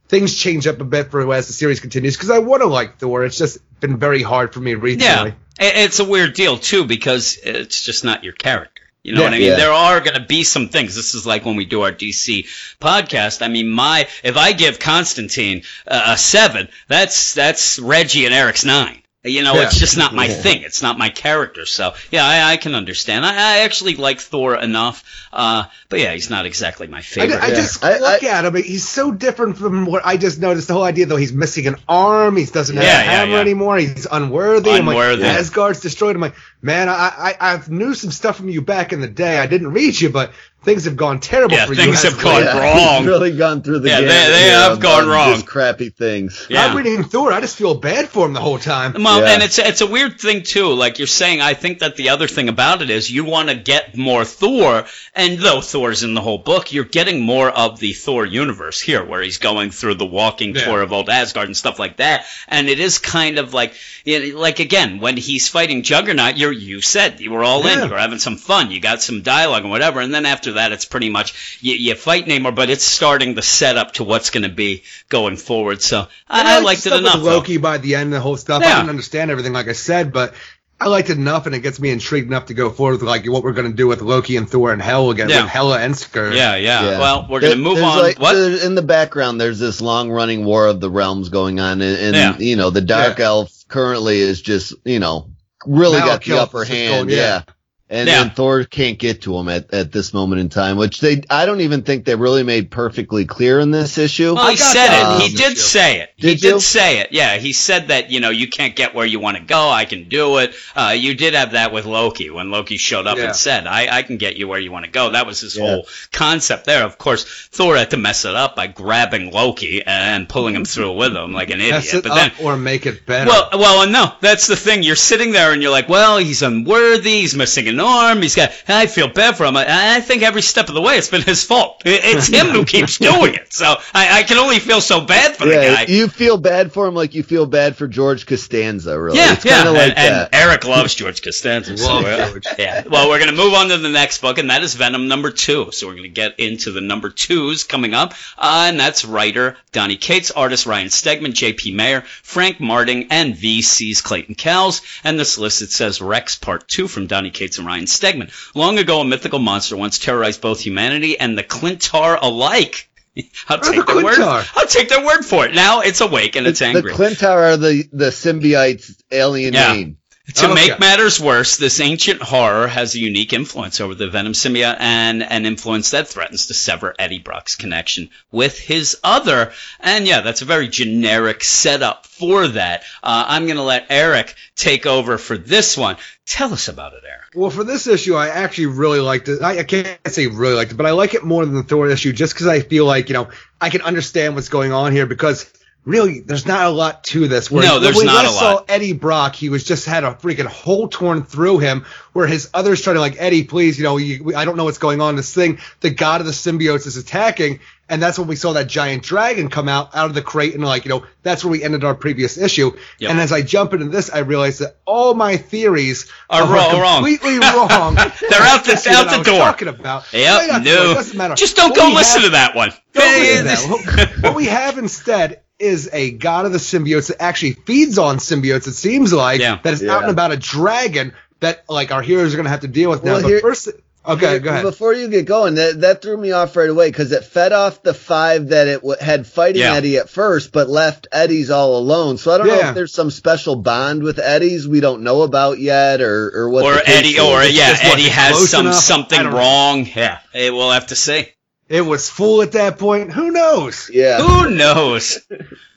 things change up a bit for as the series continues because I want to like Thor. It's just been very hard for me recently. Yeah, it's a weird deal too because it's just not your character. You know Yeah. what I mean? Yeah. There are going to be some things. This is like when we do our DC podcast. I mean, my if I give Constantine uh, a seven, that's that's Reggie and Eric's nine. You know, Yeah. it's just not my Yeah. thing. It's not my character. So yeah, I, I can understand. I, I actually like Thor enough, uh, but yeah, he's not exactly my favorite. I just I- look at him. He's so different from what I just noticed. The whole idea, though, he's missing an arm. He doesn't have Yeah, a hammer yeah. anymore. He's unworthy. I'm Unworthy. like, Asgard's destroyed. I'm like, man, I, I I knew some stuff from you back in the day. I didn't read you, but things have gone terrible Yeah, for you. Yeah, things as have gone late. wrong. He's really gone through the Yeah, they- gamut they here have of- gone wrong. Just crappy things. Yeah. I'm reading Thor. I just feel bad for him the whole time. Well, Yeah. and it's it's a weird thing too. Like you're saying, I think that the other thing about it is you want to get more Thor, and though Thor's in the whole book, you're getting more of the Thor universe here, where he's going through the walking Yeah. tour of old Asgard and stuff like that. And it is kind of like, you know, like again, when he's fighting Juggernaut, you're you you said you were all in. You were having some fun. You got some dialogue and whatever. And then after that, it's pretty much you, you fight Namor, but it's starting the setup to what's going to be going forward. So And I, I liked it stuff with enough. though. Loki by the end, the whole stuff. Yeah. I didn't understand everything, like I said, but I liked it enough, and it gets me intrigued enough to go forward with like what we're going to do with Loki and Thor and Hell again, Yeah. with Hela and Skur. Yeah, yeah, Yeah. Well, we're going to move on. like- what? in the background, there's this long running war of the realms going on, and, and Yeah. you know the dark Yeah. elf currently is just you know really got the upper hand, going- yeah. yeah. And, Yeah. and Thor can't get to him at, at this moment in time, which they I don't even think they really made perfectly clear in this issue. Well, I he got said that it. He did say it. he Did did you? say it. Yeah, he said that you know you can't get where you want to go. I can do it. Uh, you did have that with Loki when Loki showed up Yeah. and said, "I, I can get you where you want to go." That was his Yeah. whole concept there. Of course, Thor had to mess it up by grabbing Loki and pulling him through with him like an idiot. it But then or make it better. well, well, no, that's the thing. You're sitting there and you're like, well, he's unworthy. He's missing an arm. He's got. I feel bad for him. I, I think every step of the way it's been his fault. It- It's [LAUGHS] him who keeps doing it. So I, I can only feel so bad for the guy. you feel bad for him like you feel bad for George Costanza, really. Yeah, it's yeah, kind of like and, and. Eric loves George Costanza. So, [LAUGHS] George. yeah. Well, we're going to move on to the next book, and that is Venom number two. So we're going to get into the number twos coming up, uh, and that's writer Donny Cates, artist Ryan Stegman, J.P. Mayer, Frank Martin, and VC's Clayton Cowles. And this list it says Rex Part Two from Donny Cates and Ryan Stegman. Long ago, a mythical monster once terrorized both humanity and the Klyntar alike. [LAUGHS] I'll take the their word. I'll take their word for it. Now it's awake and it's the angry. Klyntar are the the symbiotes alien Yeah. name. To Okay. make matters worse, this ancient horror has a unique influence over the Venom symbiote and an influence that threatens to sever Eddie Brock's connection with his other. And yeah, that's a very generic setup for that. Uh, I'm going to let Eric take over for this one. Tell us about it, Eric. Well, for this issue, I actually really liked it. I, I can't say really liked it, but I like it more than the Thor issue just because I feel like, you know, I can understand what's going on here because really there's not a lot to this. Where No, there's when not I a saw lot. Eddie Brock, he was just had a freaking hole torn through him where his others trying to like, Eddie, please, you know, you, I don't know what's going on. This thing, the god of the symbiotes is attacking. And that's when we saw that giant dragon come out out of the crate, and like you know, that's where we ended our previous issue. Yep. And as I jump into this, I realized that all my theories Are wrong- wrong. completely wrong. [LAUGHS] They're out the- out the door. Talking about. Yep, no. door, doesn't matter. Just don't What go listen have- to that one. Don't listen to that. What- what we have instead is a god of the symbiotes that actually feeds on symbiotes. It seems like Yeah. that is Yeah. out and about a dragon that like our heroes are going to have to deal with now. Well, here- first, okay, go ahead. Before you get going, that, that threw me off right away because it fed off the five that it w- had fighting Yeah. Eddie at first, but left Eddie's all alone. So I don't know if there's some special bond with Eddie's we don't know about yet, or or what. Or Eddie, or yeah, Eddie has some enough. Something don't know. wrong. Yeah, eh, we'll have to see. It was full at that point. Who knows? yeah. Who knows? [LAUGHS]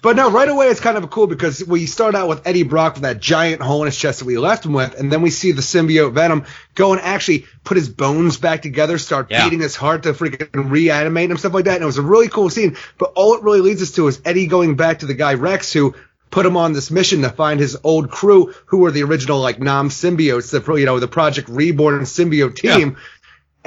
But no, right away it's kind of cool because we start out with Eddie Brock with that giant hole in his chest that we left him with, and then we see the symbiote Venom go and actually put his bones back together, start Yeah. beating his heart to freaking reanimate him, stuff like that. And it was a really cool scene. But all it really leads us to is Eddie going back to the guy Rex who put him on this mission to find his old crew who were the original like Nam symbiotes, the you know the Project Reborn symbiote team,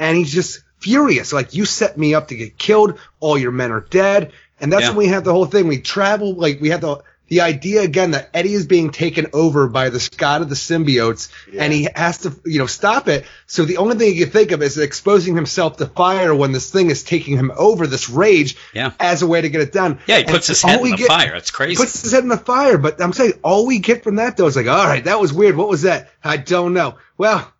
and he's just furious. Like you set me up to get killed. All your men are dead, and that's Yeah. when we have the whole thing. We travel like we have the the idea again that Eddie is being taken over by the god of the symbiotes, and he has to you know stop it. So the only thing he can think of is exposing himself to fire when this thing is taking him over. This rage, Yeah. as a way to get it done. Yeah, he And puts his head in the get- fire. It's crazy. Puts his head in the fire, but I'm saying all we get from that though is like, all right, that was weird. What was that? I don't know. Well,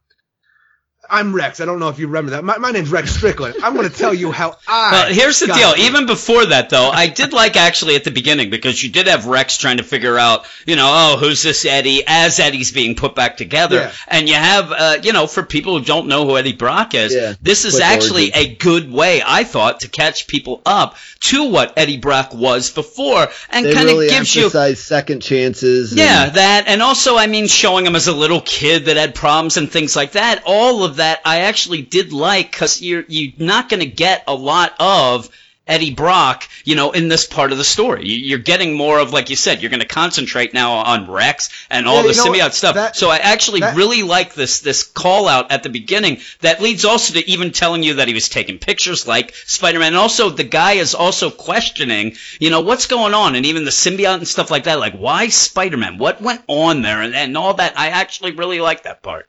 I'm Rex. I don't know if you remember that. My, my name's Rex Strickland. I'm going to tell you how [LAUGHS] I. Well, here's the got deal. it. Even before that, though, I did like actually at the beginning because you did have Rex trying to figure out, you know, oh, who's this Eddie? As Eddie's being put back together, Yeah. and you have, uh, you know, for people who don't know who Eddie Brock is, Yeah. this is Quick actually origin. a good way, I thought, to catch people up to what Eddie Brock was before, and kind of really gives you. second chances. and- Yeah, that, and also, I mean, showing him as a little kid that had problems and things like that. All of that, I actually did like because you're you're not going to get a lot of Eddie Brock, you know, in this part of the story. You- You're getting more of, like you said, you're going to concentrate now on Rex and all Yeah, the symbiote stuff. That- so I actually that- really like this this call out at the beginning that leads also to even telling you that he was taking pictures like Spider-Man. And also the guy is also questioning, you know, what's going on and even the symbiote and stuff like that. Like, why Spider-Man? What went on there and, and all that? I actually really like that part.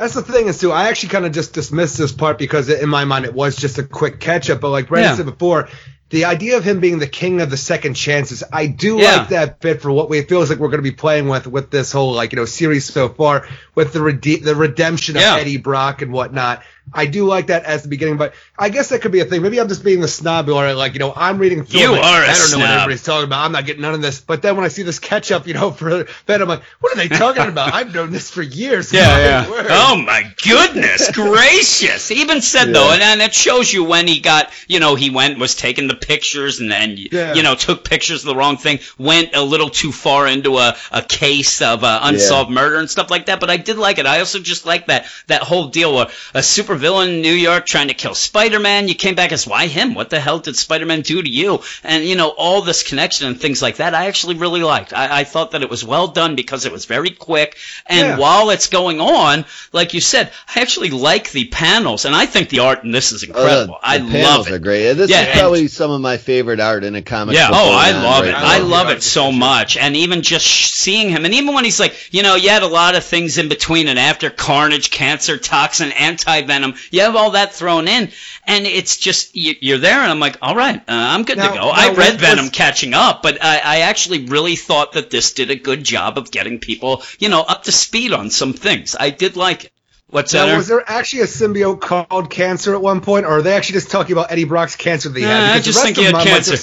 That's the thing is too. I actually kind of just dismissed this part because in my mind it was just a quick catch up. But like Brandon Yeah. said before, the idea of him being the king of the second chances, I do Yeah. like that bit for what we it feels like we're going to be playing with with this whole like you know series so far with the rede- the redemption of Yeah. Eddie Brock and whatnot. I do like that as the beginning, but I guess that could be a thing. Maybe I'm just being the snob or like, you know, I'm reading through You are a I don't know what everybody's talking about. I'm not getting none of this. But then when I see this catch up, you know, [LAUGHS] for Ben, I'm like, what are they talking about? [LAUGHS] I've known this for years. My word. Oh my goodness [LAUGHS] gracious! He even said though, and, and it shows you when he got, you know, he went was taking the pictures and then, Yeah. you know, took pictures of the wrong thing, went a little too far into a, a case of uh, unsolved murder and stuff like that. But I did like it. I also just like that that whole deal where a supervillain in New York trying to kill Spider-Man. You came back as why him? What the hell did Spider-Man do to you? And you know all this connection and things like that. I actually really liked. I, I thought that it was well done because it was very quick. And Yeah. while it's going on, like you said, I actually like the panels, and I think the art in this is Oh, the- incredible. the I panels love it. Are great. Yeah, This Yeah, is and- probably some of my favorite art in a comic. Yeah. Oh, I love right it. now. I love it so much. And even just seeing him, and even when he's like, you know, you had a lot of things in between and after Carnage, Cancer, Toxin, Anti Venom. You have all that thrown in, and it's just you, you're there, and I'm like, all right, uh, I'm good Now- to go. now I read was- Venom was- catching up, but I, I actually really thought that this did a good job of getting people, you know, up to speed on some things. I did like it. What's that? Now, was there actually a symbiote called Cancer at one point, or are they actually just talking about Eddie Brock's cancer that he Nah, had? I Because just the think rest he of had them, I'm cancer. Like,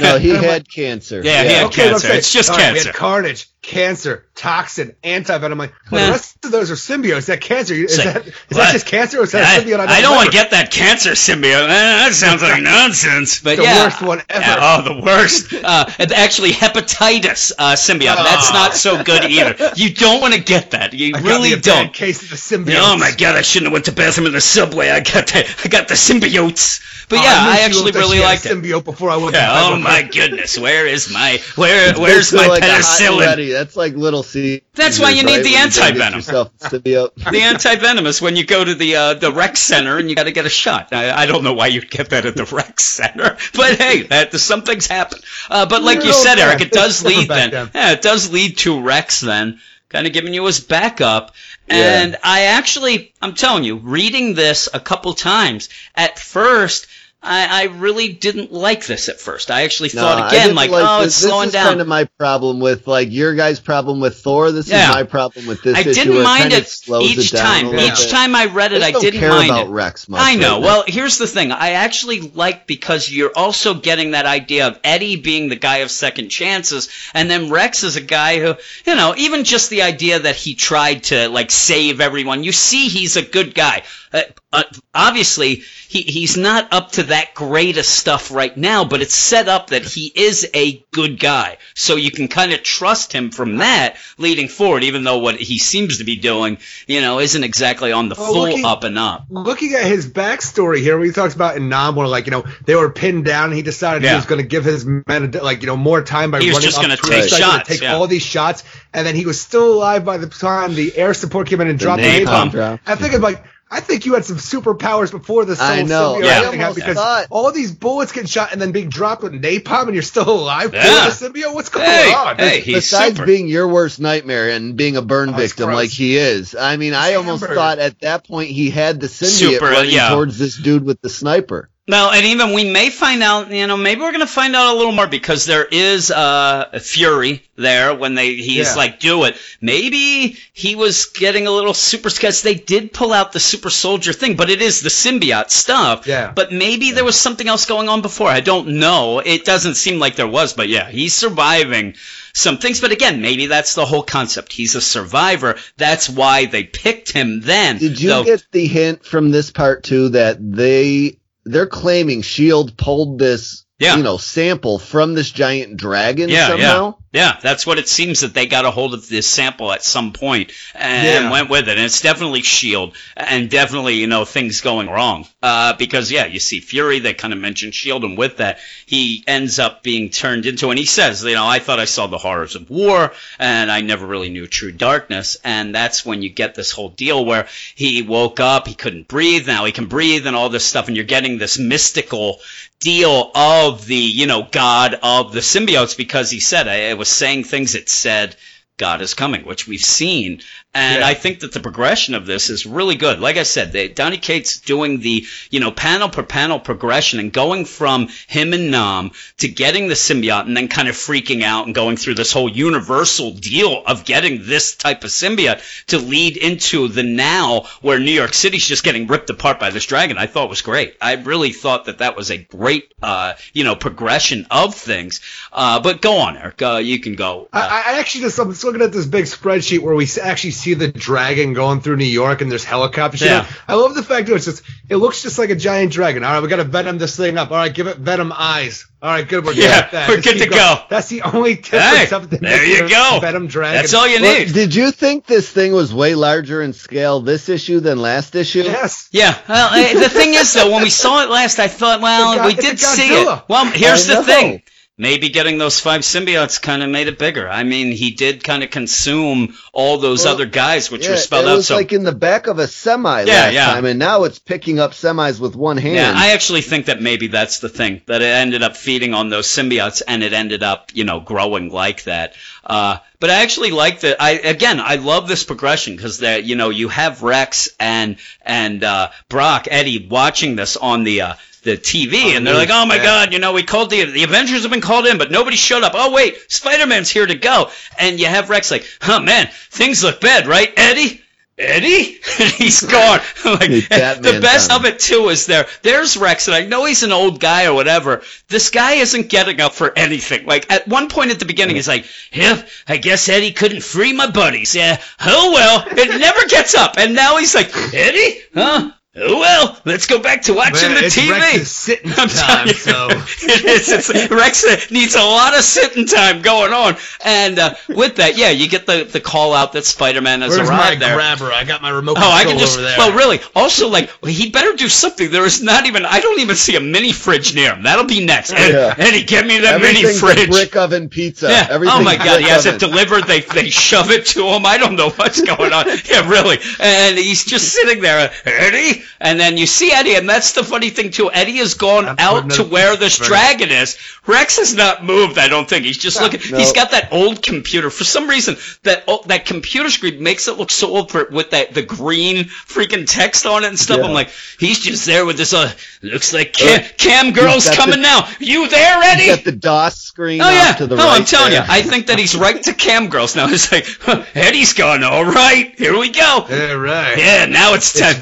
they're. No, he had like, cancer. Yeah, he had okay, cancer. saying, It's just all right, we cancer. had Carnage, Cancer, Toxin, Anti-Venom. Like, well, Nah. the rest of those are symbiotes. Is that cancer? Is Say, that, is that just cancer, or is that I, symbiote? I don't want to get that cancer symbiote. Eh, that sounds like [LAUGHS] nonsense. But The yeah, worst one ever. Yeah, oh, the worst. Uh, actually, hepatitis uh, symbiote. That's Oh. not so good either. You don't want to get that. You I got really don't. Case of the symbiotes. Oh my god! I shouldn't have went to bathroom in the subway. I got the, I got the symbiotes. But Oh, yeah, knew I actually really liked it. Symbiote before I went. to Yeah, oh my goodness, where is my where [LAUGHS] where's my like a hot and penicillin? That's like little C. That's why you need the When you go get anti-venom. yourself a symbiote. [LAUGHS] [LAUGHS] the anti-venomous when you go to the uh, the rec center and you got to get a shot. I, I don't know why you'd get that at the [LAUGHS] rec center, but hey, that some things happen. Uh, but like you No, said, Eric, it does lead then. Yeah, it does lead to Rex then, kind of giving you his backup. Yeah. And I actually, I'm telling you, reading this a couple times at first. I, I really didn't like this at first. I actually No, thought I again, like, like oh, this. it's slowing this is down. kind of my problem with like your guys' problem with Thor. This Yeah. is my problem with this I didn't mind of it each it time. Each bit. time I read it, just I didn't care mind about it. Rex much I know. right. Well, here's the thing. I actually like because you're also getting that idea of Eddie being the guy of second chances, and then Rex is a guy who, you know, even just the idea that he tried to like save everyone. You see, he's a good guy. Uh, uh, obviously, he he's not up to that greatest stuff right now, but it's set up that he is a good guy, so you can kind of trust him from that leading forward. Even though what he seems to be doing, you know, isn't exactly on the Well, full looking- up and up. looking at his backstory here, where he talks about in Nam, where like you know they were pinned down, and he decided Yeah. he was going to give his men like you know more time by He was running just up gonna take the site, gonna shots, take yeah. all these shots, and then he was still alive by the time the air support came in and The dropped the napalm napalm. drop. I think like. I think you had some superpowers before this I know. symbiote Yeah. thing I happened because thought- all these bullets get shot and then being dropped with napalm and you're still alive Yeah. the symbiote. What's going Hey, on? hey, he's Besides super. being your worst nightmare and being a burn Oh, victim gross. like he is, I mean, I almost hamburger. thought at that point he had the symbiote Super, running yeah. towards this dude with the sniper. No, and even we may find out, you know, maybe we're going to find out a little more because there is uh, a Fury there when they he's Yeah. like, do it. Maybe he was getting a little super sketch. They did pull out the super soldier thing, but it is the symbiote stuff. Yeah. But maybe there was something else going on before. I don't know. It doesn't seem like there was, but yeah, he's surviving some things. But again, maybe that's the whole concept. He's a survivor. That's why they picked him then. Did you though- get the hint from this part too that they they're claiming Shield pulled this Yeah. you know sample from this giant dragon Yeah, somehow? Yeah, that's what it seems that they got a hold of this sample at some point and Yeah. went with it. And it's definitely Shield and definitely, you know, things going wrong. Uh, because yeah, you see Fury, they kind of mentioned Shield and with that, he ends up being turned into, and he says, you know, I thought I saw the horrors of war and I never really knew true darkness. And that's when you get this whole deal where he woke up, he couldn't breathe, now he can breathe and all this stuff. And you're getting this mystical deal of the, you know, God of the symbiotes because he said, I was saying things that said, God is coming, which we've seen. And Yeah. I think that the progression of this is really good. Like I said, they, Donny Cates doing the, you know, panel per panel progression and going from him and Nam to getting the symbiote and then kind of freaking out and going through this whole universal deal of getting this type of symbiote to lead into the now where New York City's just getting ripped apart by this dragon. I thought was great. I really thought that that was a great, uh, you know, progression of things. Uh, but go on, Eric. Uh, you can go. I, I actually just I'm just looking at this big spreadsheet where we actually see the dragon going through New York and there's helicopters. You Yeah. know, I love the fact that it's just it looks just like a giant dragon. All right, we got to venom this thing up. All right, give it venom eyes. All right, good. We're good. Yeah, at that. we're good to going. go. That's the only Hey, difference of the there you go. venom dragon. That's all you Well, need. did you think this thing was way larger in scale this issue than last issue? Yes. Yeah. Well, eh, the thing is, though, when we saw it last, I thought, well, It's a we did see it. Well, here's the know. thing. Maybe getting those five symbiotes kind of made it bigger. I mean, he did kind of consume all those Well, other guys, which Yeah, were spelled out. it out. was So, like in the back of a semi Yeah, last yeah. time, and now it's picking up semis with one hand. yeah, I actually think that maybe that's the thing that it ended up feeding on those symbiotes, and it ended up, you know, growing like that. Uh, but I actually like that. I again, I love this progression because that you know you have Rex and and uh, Brock Eddie watching this on the. Uh, the TV, and they're like, "Oh my yeah. God, you know, we called the the Avengers have been called in, but nobody showed up. Oh wait, Spider Man's here to go." And you have Rex like, "Oh man, things look bad, right, Eddie?" Eddie, [LAUGHS] and he's [LAUGHS] gone. like the best of it too is there. There's Rex, and I know he's an old guy or whatever. This guy isn't getting up for anything. Like at one point at the beginning, he's like, "Yeah, I guess Eddie couldn't free my buddies. Yeah, oh well." It never gets up, and now he's like, "Eddie, huh?" Oh well, let's go back to watching Man, the it's TV. Rex's sitting [LAUGHS] I'm telling time, you, so [LAUGHS] it is. It's, Rex needs a lot of sitting time going on, and uh, with that, yeah, you get the the call out that Spider Man has where's my arrived there. grabber? I got my remote Oh, I can just. over there. Well, really. Also, like, he better do something. There is not even. I don't even see a mini fridge near him. That'll be next. Ed, Yeah. Eddie, get me that mini fridge. a brick oven pizza. yeah. Oh my God, he has it delivered. They they shove it to him. I don't know what's going on. [LAUGHS] Yeah, really. And he's just sitting there, Eddie. And then you see Eddie, and that's the funny thing too. Eddie has gone I'm out to where this Right. dragon is. Rex has not moved. I don't think he's just No, looking. no. He's got that old computer. For some reason, that oh, that computer screen makes it look so old for, with that the green freaking text on it and stuff. Yeah. I'm like, he's just there with this. Uh, looks like cam, cam girl's coming the- now. You there, Eddie? He's got the DOS screen Oh yeah, to the no, right I'm telling there. you, I think that he's right to cam girls now. [LAUGHS] It's like huh, Eddie's gone. All right, here we go. All right. Yeah, now it's. It's.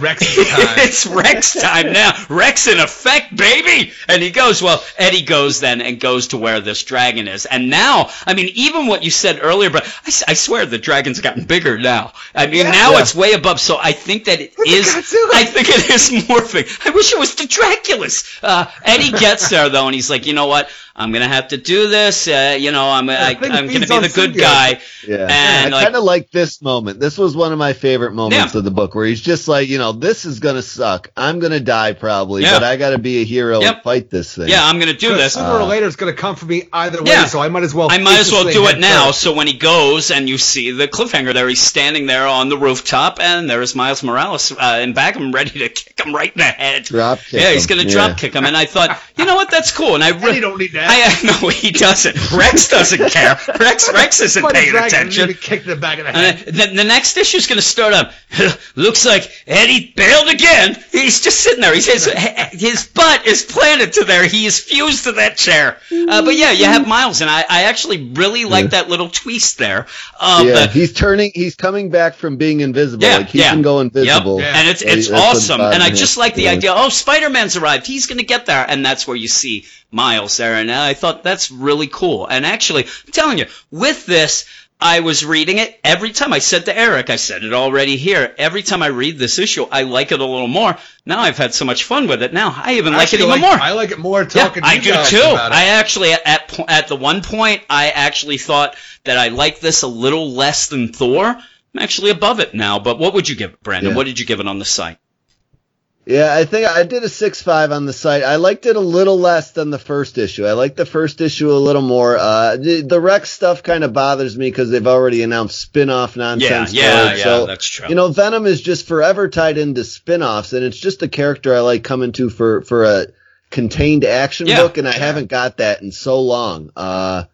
[LAUGHS] it's Rex time now. Rex in effect, baby. And he goes. Well, Eddie goes then and goes to where this dragon is. And now, I mean, even what you said earlier, but I swear the dragon's gotten bigger now. I mean, Yeah. now Yeah. it's way above. So I think that it It's is. Godzilla. I think it is [LAUGHS] morphing. I wish it was the Dracula's. Uh, Eddie gets there though, and he's like, you know what? I'm gonna have to do this. Uh, you know, I'm I, I'm gonna be the good symbiotes. guy. Yeah. And, I like- kind of like this moment. This was one of my favorite moments Yeah. of the book where he's just like, you know, this is going to suck. I'm going to die probably, Yeah. but I got to be a hero Yep. and fight this thing. Yeah, I'm gonna do this. Sooner or Uh, later, it's going to come for me either way, Yeah. so I might as well. I might as well do it now. first. So when he goes and you see the cliffhanger there, he's standing there on the rooftop, and there's Miles Morales uh, in back of him, ready to kick him right in the head. Drop kick yeah, he's gonna Yeah. drop kick him, and I thought, you know what, that's cool. And I [LAUGHS] And re- you don't need that. I no, [LAUGHS] he doesn't. Rex doesn't care. Rex Rex [LAUGHS] isn't Fight paying dragon, attention. you need kick the back of the And head. then the, the next issue's going to start up. [LAUGHS] Looks like Eddie bailed again. He's just sitting there. He's, his, his butt is planted to there. He is fused to that chair. Uh, but yeah, you have Miles, and I, I actually really like Yeah. that little twist there. Of yeah, the, he's turning. He's coming back from being invisible. Yeah, like he yeah. can go invisible. Yep. And it's That's it's what awesome. And I just like the Yeah. idea. Oh, Spider Man's arrived. He's going to get there, and that's where you see Miles there. And I thought that's really cool. And actually, I'm telling you, with this. I was reading it every time. I said to Eric, I said it already here. Every time I read this issue, I like it a little more. Now I've had so much fun with it. Now I even like it even like, more. I like it more talking. Yeah, to you I do too. I actually at at the one point I actually thought that I liked this a little less than Thor. I'm actually above it now. But what would you give it, Brandon? Yeah. What did you give it on the site? Yeah, I think I did a six five on the site. I liked it a little less than the first issue. I liked the first issue a little more. Uh, the, the Rex stuff kind of bothers me because they've already announced spin-off Yeah, nonsense. yeah, it. yeah. So, that's true. you know, Venom is just forever tied into spin-offs, and it's just a character I like coming to for for a contained action Yeah. book, and I haven't got that in so long. Uh,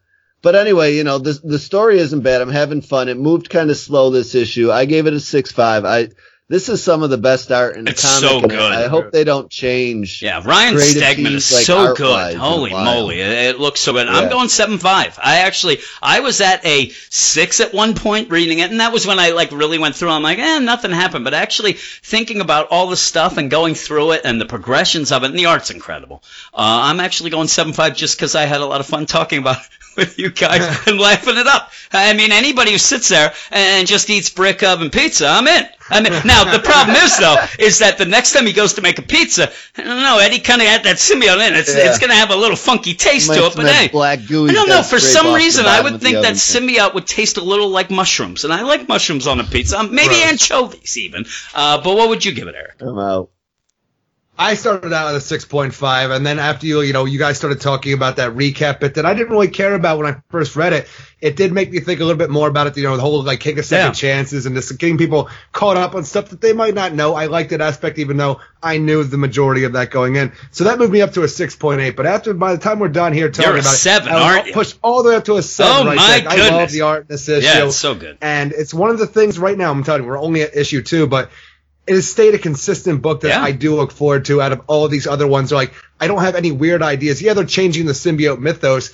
but anyway, you know, the the story isn't bad. I'm having fun. It moved kind of slow this issue. I gave it a six five. I this is some of the best art in the It's comic. so good. I hope they don't change. Yeah, Ryan Stegman is like, so good. Holy moly, it, looks so good. I'm going seven five. I actually I was at a six at one point reading it, and that was when I like really went through. I'm like, eh, nothing happened. But actually thinking about all the stuff and going through it and the progressions of it, and the art's incredible. Uh, I'm actually going seven five just because I had a lot of fun talking about. it With you guys and laughing it up. I mean, anybody who sits there and just eats brick oven pizza, I'm in. I mean, now the problem is though, is that the next time he goes to make a pizza, I don't know, Eddie kind of had that symbiote in. It's Yeah. it's gonna have a little funky taste Might to it, but hey, black gooey I don't know. For some reason, I would think that symbiote would taste a little like mushrooms, and I like mushrooms on a pizza. Maybe Gross. anchovies even. Uh, but what would you give it, Eric? I'm out. I started out at a 6.5, and then after you, you know, you guys started talking about that recap bit that I didn't really care about when I first read it. It did make me think a little bit more about it, you know, the whole like take a second Yeah. chances and just getting people caught up on stuff that they might not know. I liked that aspect, even though I knew the majority of that going in. So that moved me up to a 6.8. But after, by the time we're done here talking You're about seven, it, I was aren't you? pushed all the way up to a seven. Oh, right my there. I love goodness. the art in this issue. Yeah, it's so good. And it's one of the things right now, I'm telling you, we're only at issue two, but it has stayed a consistent book that Yeah. I do look forward to out of all of these other ones. Like, I don't have any weird ideas. Yeah, they're changing the symbiote mythos,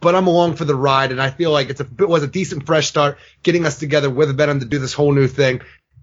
but I'm along for the ride, and I feel like it's a, it was a decent fresh start getting us together with Venom to do this whole new thing.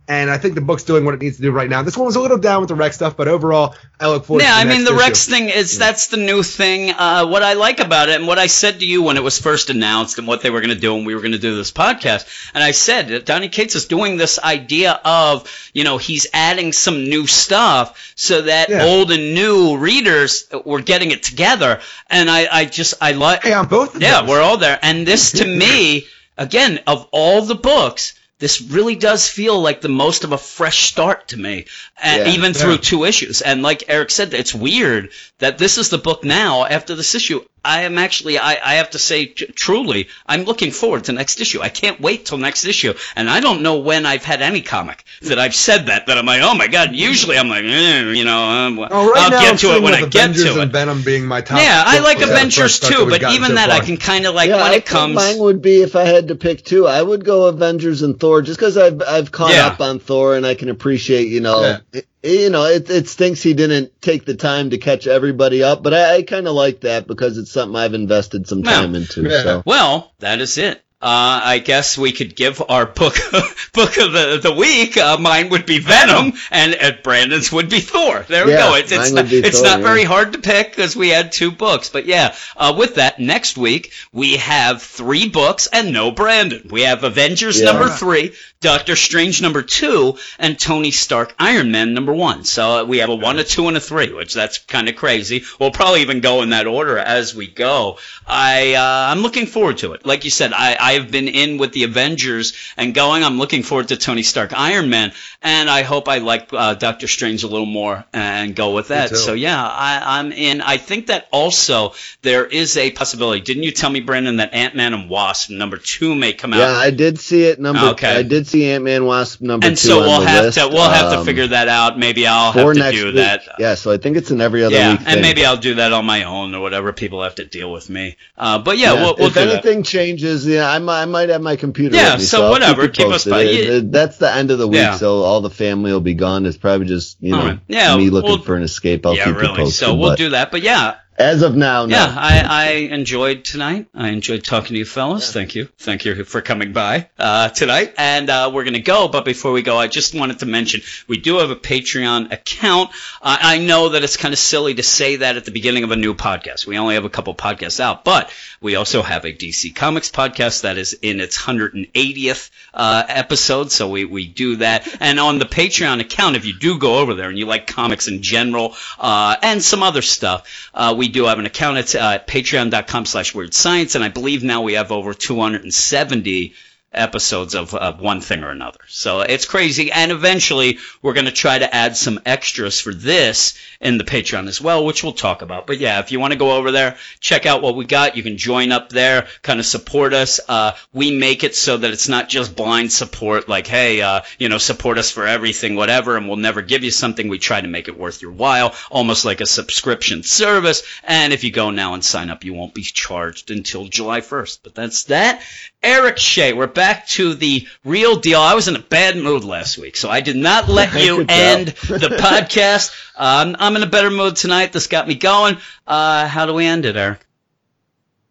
And I think the book's doing what it needs to do right now. This one was a little down with the Rex stuff, but overall, I look forward to it. Yeah, I mean the issue. Rex thing is that's the new thing. Uh, what I like about it, and what I said to you when it was first announced, and what they were going to do, and we were going to do this podcast, and I said that Donny Cates is doing this idea of you know he's adding some new stuff so that Yeah. old and new readers were getting it together, and I, I just I like Hey, on both of yeah, those. we're all there. And this, to [LAUGHS] me, again, of all the books, this really does feel like the most of a fresh start to me, and Yeah. even through two issues. And like Eric said, it's weird that this is the book now after this issue. I am actually, I, I have to say, t- truly, I'm looking forward to next issue. I can't wait till next issue. And I don't know when I've had any comic that I've said that, that I'm like, oh my god, usually I'm like, eh, you know, um, Oh, right I'll now, get to it when with I get Avengers to and it. Venom being my top. Yeah, I like for Avengers first start that too, but even so that far. I can kind of like yeah, when I it think comes. mine would be if I had to pick two. I would go Avengers and Thor, just because I've I've caught Yeah. up on Thor and I can appreciate, you know, Yeah. it, you know, it, it stinks he didn't take the time to catch everybody up, but I, I kind of like that because it's something I've invested some Yeah. time into. Yeah. So Well, that is it. Uh, I guess we could give our book [LAUGHS] book of the, the week. Uh, mine would be Venom, and uh, Brandon's would be Thor. There we Yeah, go. It's, it's not, it's Thor, not yeah. very hard to pick because we had two books. But yeah, uh, with that, next week we have three books and no Brandon. We have Avengers Yeah. number three, Doctor Strange number two, and Tony Stark Iron Man number one. So uh, we have a one, a two, and a three, which that's kind of crazy. We'll probably even go in that order as we go. I uh, I'm looking forward to it. Like you said, I, I I've been in with the Avengers and going. I'm looking forward to Tony Stark Iron Man, and I hope I like uh, Doctor Strange a little more and go with that. So yeah, I, I'm in. I think that also there is a possibility. Didn't you tell me, Brandon, that Ant Man and Wasp number two may come out? yeah, I did see it number. Okay. I did see Ant Man Wasp number and two so we'll have list. to we'll have to Um, figure that out. Maybe I'll have to do week. that. Yeah, so I think it's an every other yeah, week and thing. maybe I'll do that on my own or whatever. People have to deal with me. Uh, but yeah, we'll, we'll if do that. anything changes, yeah, I might, I might have my computer. Yeah, with me, so so, whatever, Keep, keep us posted. yeah. that's the end of the week, Yeah. so all the family will be gone. It's probably just you know right. Yeah, me looking we'll- for an escape. I'll yeah, keep you really. posted. So we'll but- do that. But yeah, As of now, no. Yeah, I, I enjoyed tonight. I enjoyed talking to you fellas. Thank you. Thank you for coming by uh, tonight. And uh, we're going to go. But before we go, I just wanted to mention we do have a Patreon account. I know that it's kind of silly to say that at the beginning of a new podcast. We only have a couple podcasts out. But we also have a DC Comics podcast that is in its 180th uh, episode. So we, we do that. And on the Patreon account, if you do go over there and you like comics in general uh, and some other stuff, uh, we we do have an account. At uh, patreon.com slash weird science, and I believe now we have over 270 episodes of, of one thing or another. So it's crazy. And eventually we're going to try to add some extras for this in the Patreon as well, which we'll talk about. But yeah, if you want to go over there, check out what we got. You can join up there, kind of support us. Uh, we make it so that it's not just blind support, like, hey, uh, you know, support us for everything, whatever, and we'll never give you something. We try to make it worth your while, almost like a subscription service. And if you go now and sign up, you won't be charged until July 1st. But that's that. Eric Shea, we're back to the real deal. I was in a bad mood last week, so I did not let [LAUGHS] you end the [LAUGHS] podcast. Um, I'm in a better mood tonight. This got me going. Uh, how do we end it, Eric?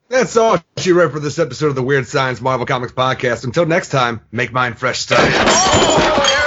That's all she wrote for this episode of the Weird Science Marvel Comics Podcast. Until next time, make mine fresh stuff. Oh,